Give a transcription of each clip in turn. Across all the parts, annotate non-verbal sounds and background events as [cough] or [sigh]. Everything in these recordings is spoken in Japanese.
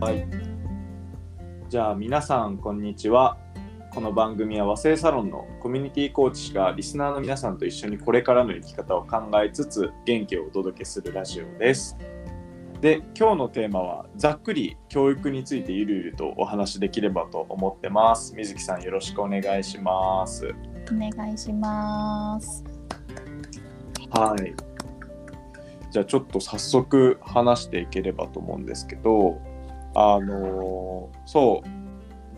はい。じゃあ皆さんこんにちは。この番組は和製サロンのコミュニティコーチがリスナーの皆さんと一緒にこれからの生き方を考えつつ元気をお届けするラジオです。で今日のテーマはざっくり教育についてゆるゆるとお話しできればと思ってます。水木さんよろしくお願いします。お願いします。はい。じゃあちょっと早速話していければと思うんですけど、あのそう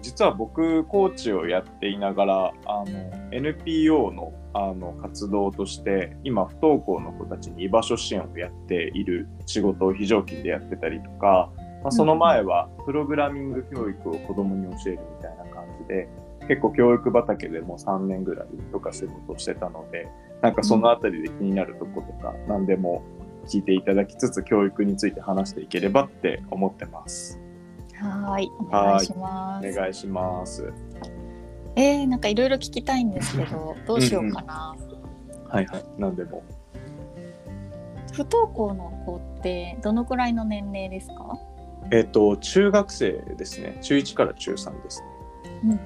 実は僕コーチをやっていながらあの NPO のあの活動として今不登校の子たちに居場所支援をやっている仕事を非常勤でやってたりとか、まあ、その前はプログラミング教育を子どもに教えるみたいな感じで結構教育畑でも3年ぐらいとか仕事をしてたのでなんかそのあたりで気になるとことか何でも聞いていただきつつ教育について話していければって思ってます。はい、お願いします。お願いします。えー、なんかいろいろ聞きたいんですけど、どうしようかな。はいはい。何でも。不登校の子ってどのくらいの年齢ですか？えっ、と中学生ですね。中1から中3ですね。うんうんうん。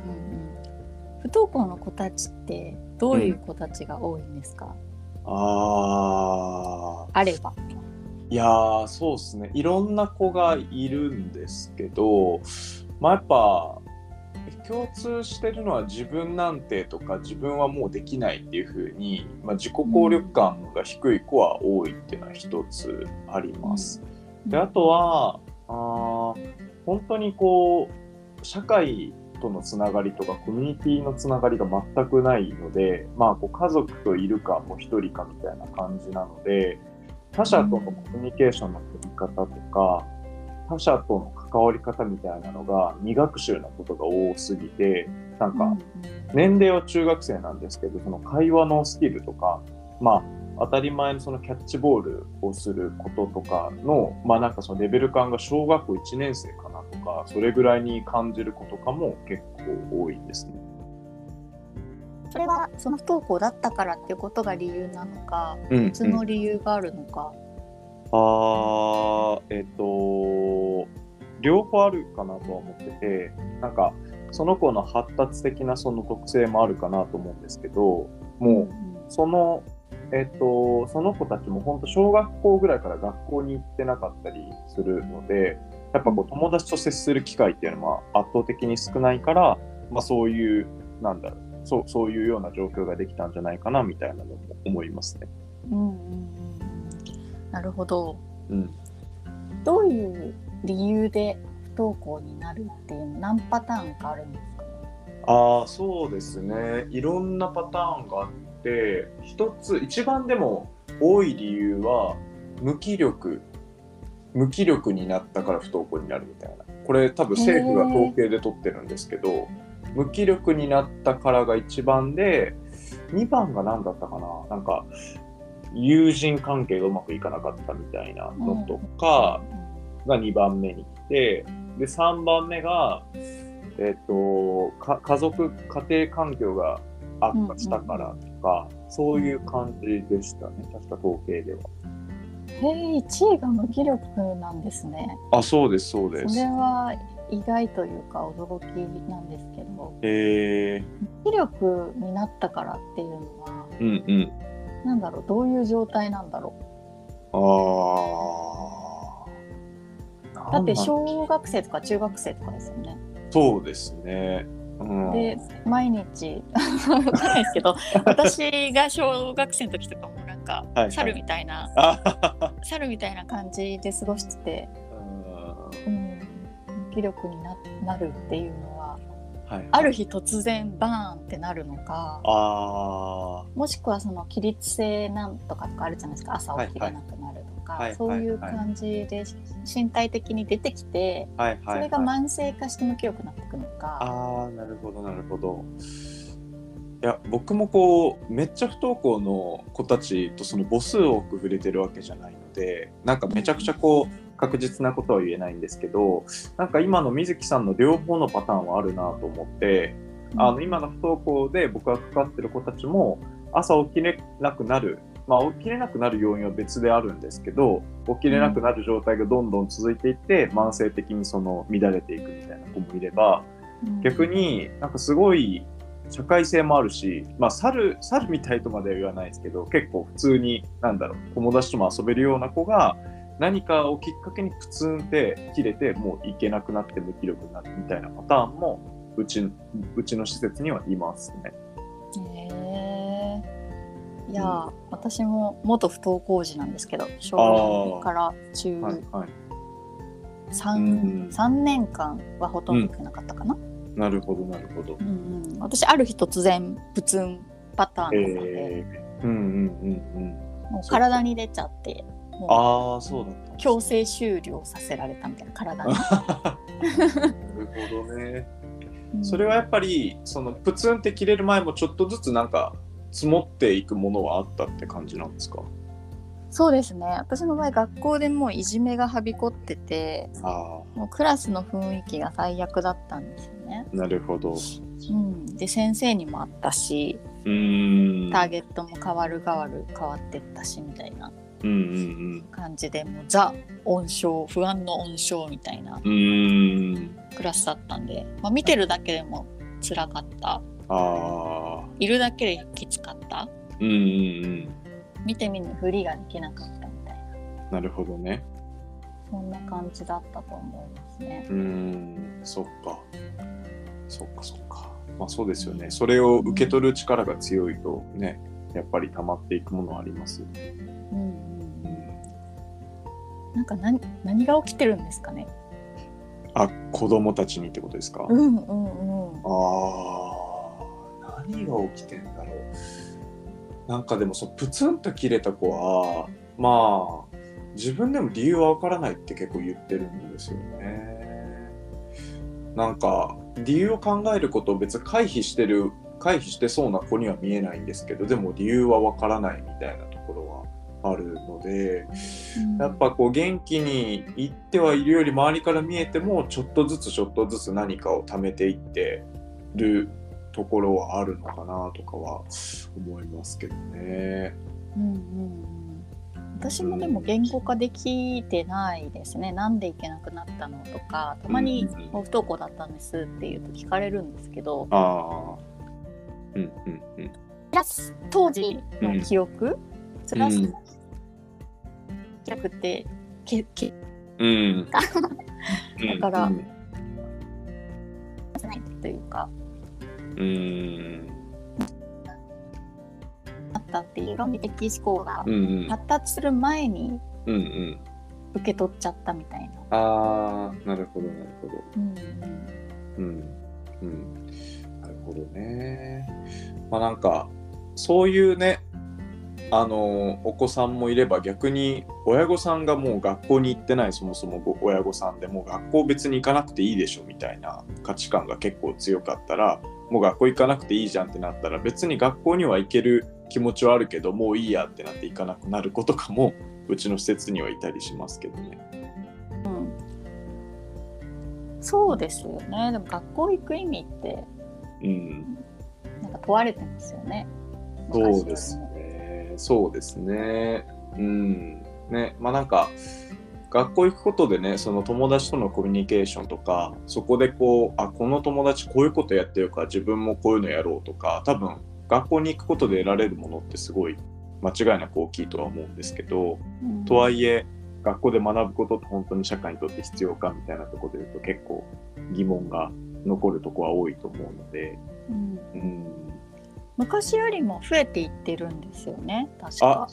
不登校の子たちってどういう子たちが多いんですか？ああれば。いやーそうですねいろんな子がいるんですけどまあやっぱ共通してるのは自分なんてとか自分はもうできないっていう風に、まあ、自己効力感が低い子は多いっていうのは一つあります。であとはあー本当にこう社会とのつながりとかコミュニティのつながりが全くないので、まあ、こう家族といるかもう一人かみたいな感じなので他者とのコミュニケーションの取り方とか他者との関わり方みたいなのが未学習なことが多すぎてなんか年齢は中学生なんですけどその会話のスキルとかまあ当たり前のそのキャッチボールをすることとかのまあなんかそのレベル感が小学校1年生かなとかそれぐらいに感じる子とかも結構多いですね。それはその不登校だったからっていうことが理由なのか、うん別の理由があるのか。あーえっ、と両方あるかなとは思っててなんかその子の発達的なその特性もあるかなと思うんですけどもうそのえっ、とその子たちも本当小学校ぐらいから学校に行ってなかったりするのでやっぱこう友達と接する機会っていうのは圧倒的に少ないから、まあ、そういうなんだろうそうそういうような状況ができたんじゃないかなみたいなのも思いますね。うんなるほど。うん。どういう理由で不登校になるっていうの何パターンかあるんですか？ああそうですね。いろんなパターンがあって一つ一番でも多い理由は無気力無気力になったから不登校になるみたいな。これ多分政府が統計で取ってるんですけど無気力になったからが一番で2番が何だったかな？なんか友人関係がうまくいかなかったみたいなのとか、が2番目に来てで3番目が、えっとか家族家庭環境が悪化したからとか、そういう感じでしたね確か統計では。へえ1位が無気力なんですね。あそうですそうでそす。れは意外というか驚きなんですけどえー、無気力になったからっていうのはうんうん。なんだろうどういう状態なんだろああ。うだって小学生とか中学生とかですよね。そうですね。うん、で毎日わかんないですけど [laughs] 私が小学生の時とかもなんかはいはい猿みたいな、猿みたいな感じで過ごしてて、うん、無気力にななるっていうのははい、ある日突然バーンってなるのかあもしくはその起立性なんとかとかあるじゃないですか朝起きれなくなるとか、はいはいそういう感じで身体的に出てきて、あ、はいはい、はい。それが慢性化して無気力になっていくのか。ああなるほどなるほど。いや僕もこうめっちゃ不登校の子たちとその母数多く触れてるわけじゃないのでなんかめちゃくちゃこう確実なことは言えないんですけどなんか今の水木さんの両方のパターンはあるなと思ってあの今の不登校で僕がかかってる子たちも朝起きれなくなるまあ、起きれなくなる要因は別であるんですけど起きれなくなる状態がどんどん続いていって、慢性的にその乱れていくみたいな子もいれば逆になんかすごい社会性もあるし、まあ、猿猿みたいとまでは言わないですけど結構普通になんだろう友達とも遊べるような子が何かをきっかけにプツンって切れてもう行けなくなって無気力になるみたいなパターンもうちうちの施設にはいますね。へえいや、私も元不登校児なんですけど小あー2から中はいはい、3、うん。三年間はほとんど行けなかったかな、なるほどなるほど。うんうん。私ある日突然プツンパターンだったので、えー、うんうんうんうん。もう体に出ちゃってああそうだった。強制終了させられたみたいな体に、[laughs] なるほどね。それはやっぱりそのプツンって切れる前もちょっとずつなんか積もっていくものはあったって感じなんですか？そうですね。私の場合学校でもういじめがはびこっててあもうクラスの雰囲気が最悪だったんですよね、あなるほど。ううん、で先生にもあったしーん。ターゲットも変わる変わる変わってったしみたいなうんうん感じでもうザ温床不安の温床みたいな。クラスだったんで、まあ、見てるだけでも辛かったああ。いるだけできつかったうんうんうん。見て見ぬふりができなかったみたいななるほどね。そんな感じだったと思いますね。うーん。そっか。そっかそっか。まあそうですよね。それを受け取る力が強いとね、やっぱり溜まっていくものはありますよね。なんか何何が起きてるんですかね？あ、子供たちにってことですか、うんうんうん。あー何が起きてんだろうなんかでもそのプツンと切れた子はまあ自分でも理由はわからないって結構言ってるんですよねなんか理由を考えることを別に回避してる回避してそうな子には見えないんですけどでも理由はわからないみたいなところはあるのでやっぱこう元気にいってはいるより周りから見えてもちょっとずつちょっとずつ何かを貯めていってるところはあるのかなとかは思いますけどね。うんうんうん。私もでも言語化できてないですね。なんで行けなくなったのとか、たまに不登校だったんですっていうと聞かれるんですけど。うんうんうん。プラス当時の記憶、うん記憶ってけけ [laughs] うん。だからうんないというかうん。あったっていう論理的思考がうんうん。発達する前にうんうん。受け取っちゃったみたいな。ああ、なるほどなるほど。うんうん。うん。なるほどね。まあなんか、そういうね、あの、お子さんもいれば逆に親御さんがもう学校に行ってないそもそもご親御さんでもう学校別に行かなくていいでしょみたいな価値観が結構強かったら、もう学校行かなくていいじゃんってなったら別に学校には行ける気持ちはあるけどもういいやってなって行かなくなる子とかもうちの施設にはいたりしますけどね。うんそうですよね。でも学校行く意味ってうん。なんか問われてますよね。そうです昔そうですね。うん。ね、まあなんか、学校行くことでね、その友達とのコミュニケーションとか、そこでこう、あ、この友達こういうことやってるから自分もこういうのやろうとか、多分、学校に行くことで得られるものってすごい間違いなく大きいとは思うんですけど、りもとはいえ、学校で学ぶことって本当に社会にとって必要かみたいなところで言うと結構疑問が残るとこは多いと思うので、うんうん、昔よりも増えていってるんですよね。確か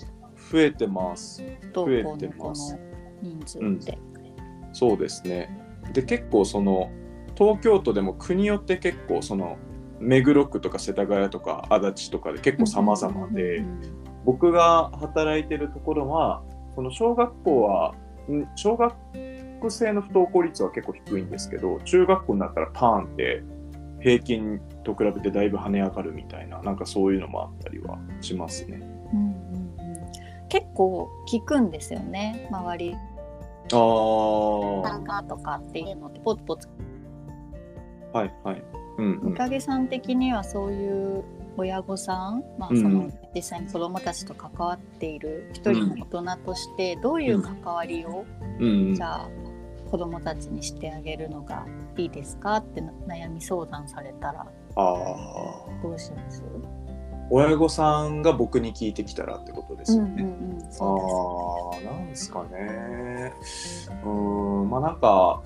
増えてます。増えてます人数って。そうですね。で結構その東京都でも国よって結構その目黒区とか世田谷とか足立とかで結構様々で、うん僕が働いてるところはその小学校はん小学生の不登校率は結構低いんですけど中学校になったらパーンって平均と比べてだいぶ跳ね上がるみたいななんかそういうのもあったりはしますね。うんうんうん。結構聞くんですよね周り。ああなんかとかっていうのってポツポツ。はいはい。うんうん。おかげさん的にはそういう親御さん、まあ、うん。その実際に子どもたちと関わっている一人の大人としてどういう関わりを、うん。じゃあ子どもたちにしてあげるのがいいですか？って悩み相談されたらああどうします？親御さんが僕に聞いてきたらってことですよね。うんうんうん、そああなんですかね。うーん。まあなんか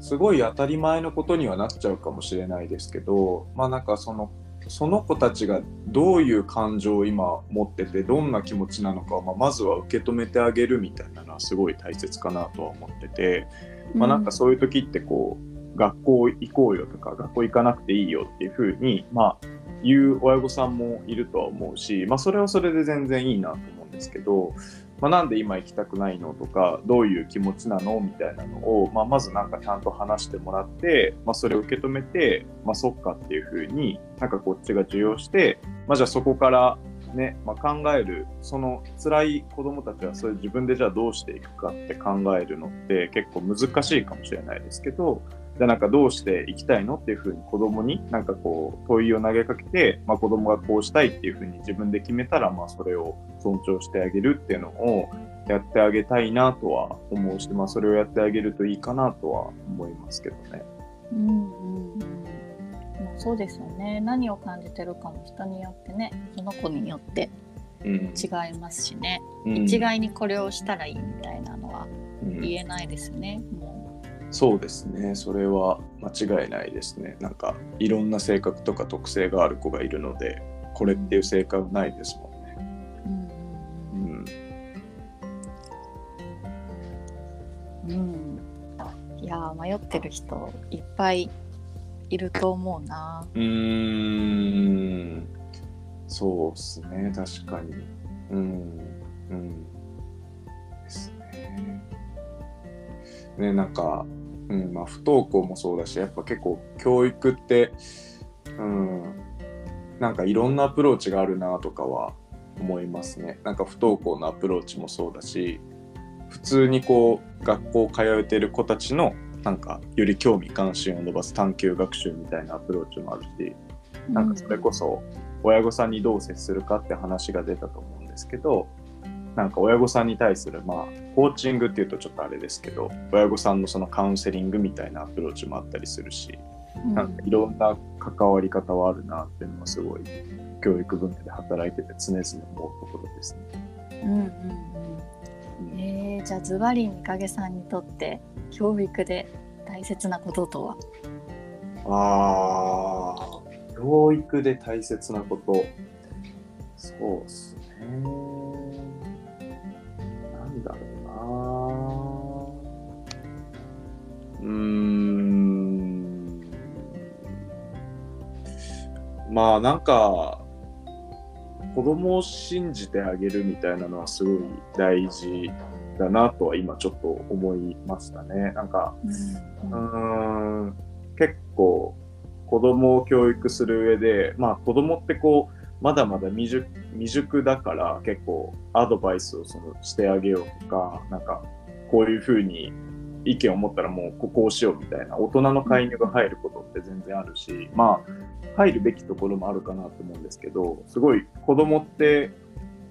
すごい当たり前のことにはなっちゃうかもしれないですけどまあなんかそのその子たちがどういう感情を今持っててどんな気持ちなのかを、まあ、まずは受け止めてあげるみたいなのはすごい大切かなとは思ってて、うまあ、なんかそういう時ってこう学校行こうよとか学校行かなくていいよっていうふうに、まあ、言う親御さんもいるとは思うし、まあ、それはそれで全然いいなと思うんですけど、まあ、なんで今行きたくないのとかどういう気持ちなのみたいなのを、まあ、まずなんかちゃんと話してもらって、まあ、それを受け止めて、まあ、そっかっていうふうになんかこっちが受容して、まあ、じゃあそこからね、まあ、考えるその辛い子どもたちはそれ自分でじゃあどうしていくかって考えるのって結構難しいかもしれないですけどじゃあなんかどうしていきたいのっていうふうに子供になんかこう問いを投げかけて、まあ、子供がこうしたいっていうふうに自分で決めたら、まあ、それを尊重してあげるっていうのをやってあげたいなとは思うし、まあ、それをやってあげるといいかなとは思いますけどね。うんうんそうですよね。何を感じてるかも人によってね。その子によってうん。違いますしね、うん。一概にこれをしたらいいみたいなのはうん。言えないですね、もそうですね。それは間違いないですね。なんかいろんな性格とか特性がある子がいるのでこれっていう性格ないですもんね。う、うん。うん。いやー迷ってる人いっぱいいると思うな。うーん。そうっすね。確かに。うん。うん。ですね。ねなんか、うんまあ、不登校もそうだしやっぱ結構教育ってうんなんかいろんなアプローチがあるなとかは思いますね。なんか不登校のアプローチもそうだし普通にこう学校通えてる子たちのなんかより興味関心を伸ばす探究学習みたいなアプローチもあるしなんかそれこそ親御さんにどう接するかって話が出たと思うんですけどなんか親御さんに対するまあコーチングっていうとちょっとあれですけど親御さんのそのカウンセリングみたいなアプローチもあったりするしうんなんかいろんな関わり方はあるなっていうのはすごい教育分野で働いてて常々思うところですね。うんうんうんうんえー、じゃあズバリ三影さんにとって教育で大切なこととは？ああ、教育で大切なこと。そうっすね。まあなんか、子供を信じてあげるみたいなのはすごい大事だなとは今ちょっと思いましたね。なんか、うーん結構子供を教育する上でまあ子供ってこうまだまだ未熟未熟だから結構アドバイスをそのしてあげようとかなんかこういうふうに意見を持ったらもうここをしようみたいな大人の介入が入ることって全然あるしまあ入るべきところもあるかなと思うんですけどすごい子供って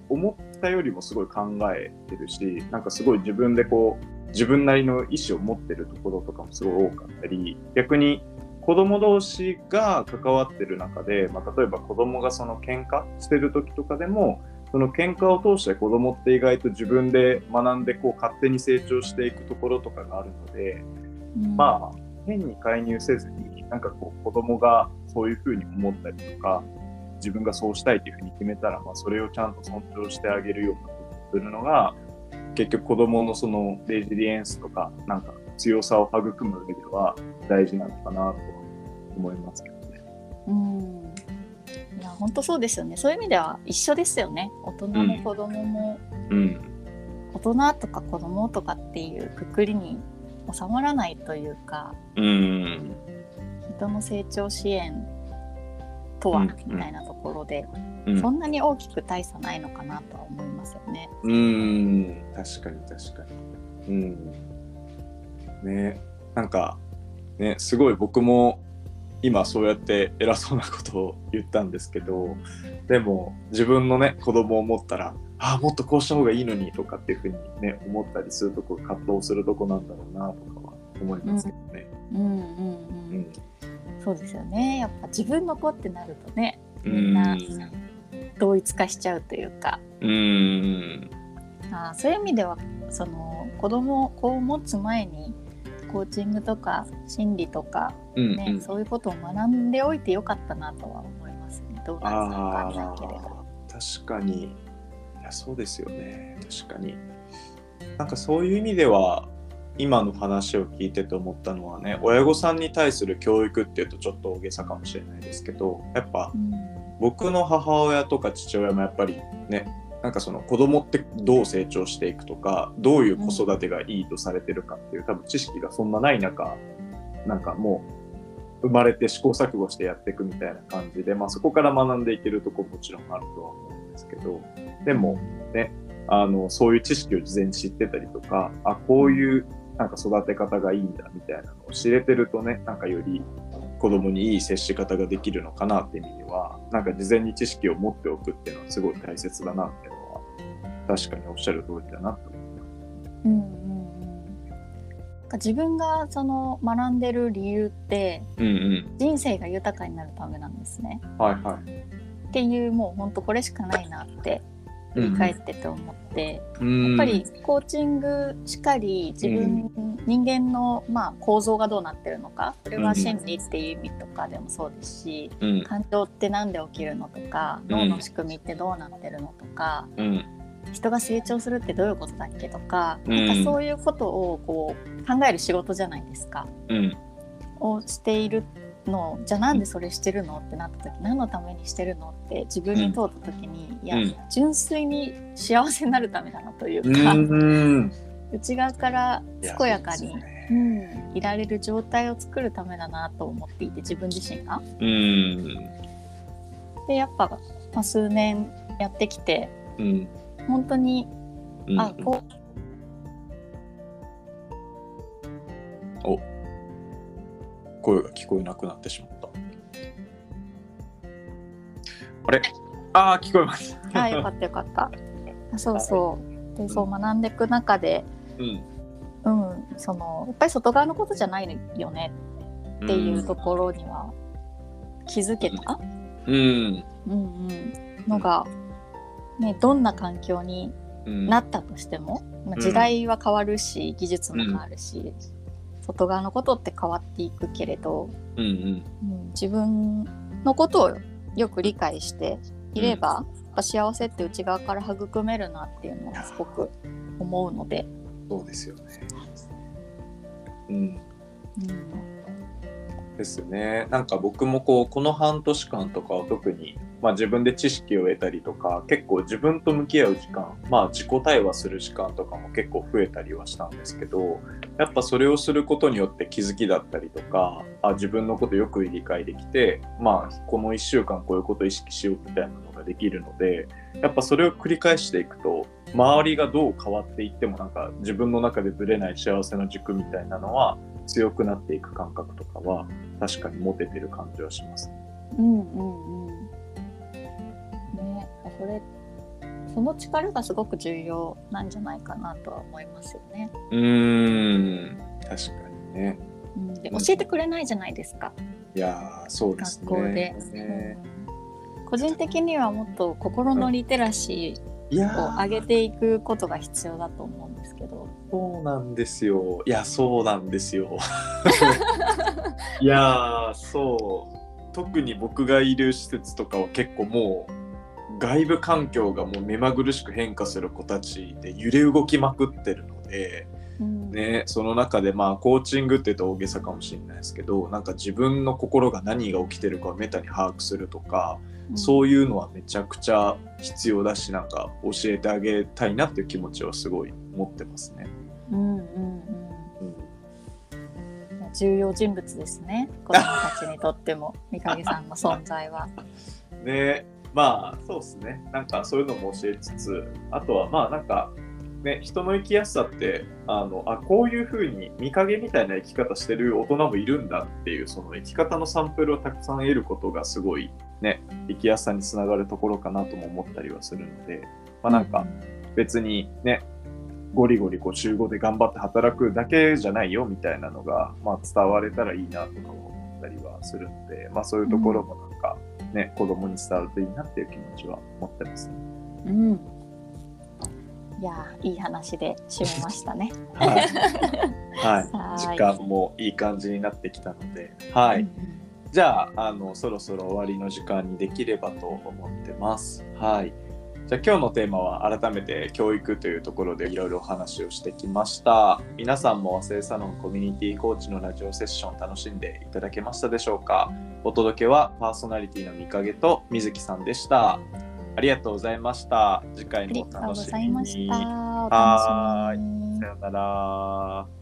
思ったよりもすごい考えてるしなんかすごい自分でこう自分なりの意思を持ってるところとかもすごい多かったり逆に子供同士が関わってる中で、まあ、例えば子供がその喧嘩してる時とかでもその喧嘩を通して子供って意外と自分で学んでこう勝手に成長していくところとかがあるので、まあ変に介入せずになんかこう子供がそういうふうに思ったりとか自分がそうしたいというふうに決めたら、まあ、それをちゃんと尊重してあげるようなことをするのが結局子供のそのレジリエンスとかなんか強さを育む上では大事なのかなとは思いますけどね。うんいや本当そうですよね。そういう意味では一緒ですよね。大人も子供も、うん、大人とか子供とかっていうくくりに収まらないというかうん、人の成長支援とは、うん。みたいなところで、うん。そんなに大きく大差ないのかなとは思いますよね。うん、確かに確かに。うん。ね、なんか、ね、すごい僕も今そうやって偉そうなことを言ったんですけどでも自分のね子供を持ったらああもっとこうした方がいいのにとかっていうふうにね思ったりするとこ葛藤するとこなんだろうなとかは思いますけどね。うんうんううん。ん。そうですよね。やっぱ自分の子ってなるとねうみんなん同一化しちゃうというか。うん。あーそういう意味ではその子供子を持つ前にコーチングとか心理とか、うんねそういうことを学んでおいてよかったなとは思いますね。どうなるのかわかんないけれど。確かに。いやそうですよね。確かに。なんかそういう意味では今の話を聞いてて思ったのはね親御さんに対する教育っていうとちょっと大げさかもしれないですけどやっぱうん。僕の母親とか父親もやっぱりねなんかその子供ってどう成長していくとかどういう子育てがいいとされてるかっていう多分知識がそんなない中なんかもう生まれて試行錯誤してやっていくみたいな感じで、まあ、そこから学んでいけるとこもちろんあるとは思うんですけどでもねあのそういう知識を事前に知ってたりとかあこういうなんか育て方がいいんだみたいなのを知れてるとねなんかより子供にいい接し方ができるのかなっていう意味ではなんか事前に知識を持っておくっていうのはすごい大切だなっていうのは確かにおっしゃる通りだなと思います。うんうんか自分がその学んでる理由ってうん人生が豊かになるためなんですね。うん。はいはい。っていうもうほんとこれしかないなって振り返ってて思って、ややっぱりコーチングしかり自分、人間のまあ構造がどうなってるのかそれは心理っていう意味とかでもそうですし、うん。感情って何で起きるのとか脳の仕組みってどうなってるのとか、うん。人が成長するってどういうことだっけとか,、うん。なんかそういうことをこう考える仕事じゃないですか。うん。をしているのじゃあなんでそれしてるのってなった時何のためにしてるのって自分に問うた時に、いや、うん純粋に幸せになるためだなといううか、ん。内側から健やかにいられる状態を作るためだなと思っていて自分自身が。うん。でやっぱ、まあ、数年やってきてうん。本当に、うんあこお声が聞こえなくなってしまった。あれ？ああ、聞こえます。う [laughs] あよかったよかった。あ [laughs] そうそうでそう学んでいく中で、うん。うん、そのやっぱり外側のことじゃないよね。っていうところには気づけた、うん。うん。うん、のが、ね、どんな環境にうん。なったとしても、まあうん。時代は変わるし、技術も変わるし、外側のことって変わっていくけれど、うんうん。うん、自分のことをよく理解していれば、やっぱ幸せって内側から育めるなっていうのはすごく思うので、そうですよね。うん。うんですね。なんか僕もこうこの半年間とかは特に、まあ、自分で知識を得たりとか結構自分と向き合う時間まあ自己対話する時間とかも結構増えたりはしたんですけどやっぱそれをすることによって気づきだったりとかあ自分のことよく理解できてまあこの1週間こういうことを意識しようみたいなのができるのでやっぱそれを繰り返していくと周りがどう変わっていってもなんか自分の中でぶれない幸せの軸みたいなのは強くなっていく感覚とかは確かに持ててる感じはします。うんうんうんねそれその力がすごく重要なんじゃないかなとは思いますよね。うーん確かにね。うん、で教えてくれないじゃないですかいやーそうですね。学校で、ねうん個人的にはもっと心のリテラシいやーをー上げていくことが必要だと思うんですけど。そうなんですよ。いやそうなんですよ。[laughs] いやーそう特に僕がいる施設とかは結構もう外部環境がもう目まぐるしく変化する子たちで揺れ動きまくってるので。うんね、その中でまあコーチングって言うと大げさかもしれないですけどなんか自分の心が何が起きてるかをメタに把握するとか、そういうのはめちゃくちゃ必要だしなんか教えてあげたいなっていう気持ちはすごい持ってますね。うんうんうん。うん。重要人物ですね。[laughs] 子供たちにとっても三影さんの存在は。[laughs] ね。まあそうですね。なんかそういうのも教えつつあとはまあなんかね、人の生きやすさってあのあこういうふうに見影みたいな生き方してる大人もいるんだっていうその生き方のサンプルをたくさん得ることがすごいね生きやすさにつながるところかなとも思ったりはするので、まあ、なんか別にねゴリゴリこう週5で頑張って働くだけじゃないよみたいなのが、まあ、伝われたらいいなとか思ったりはするので、まあ、そういうところもなんかね、子供に伝わるといいなっていう気持ちは持ってますね。うん。いやーいい話で締めましたね。はい、はい [laughs] 時間もいい感じになってきたので、はい、じゃああのそろそろ終わりの時間にできればと思ってます。はい。じゃあ今日のテーマは改めて教育というところでいろいろお話をしてきました。皆さんも和製サロンコミュニティコーチのラジオセッション楽しんでいただけましたでしょうか？お届けはパーソナリティのみかげと水木さんでした。ありがとうございました。次回ありもおがとうご楽しみに。ざいました。おはー楽しみにさ。よなら。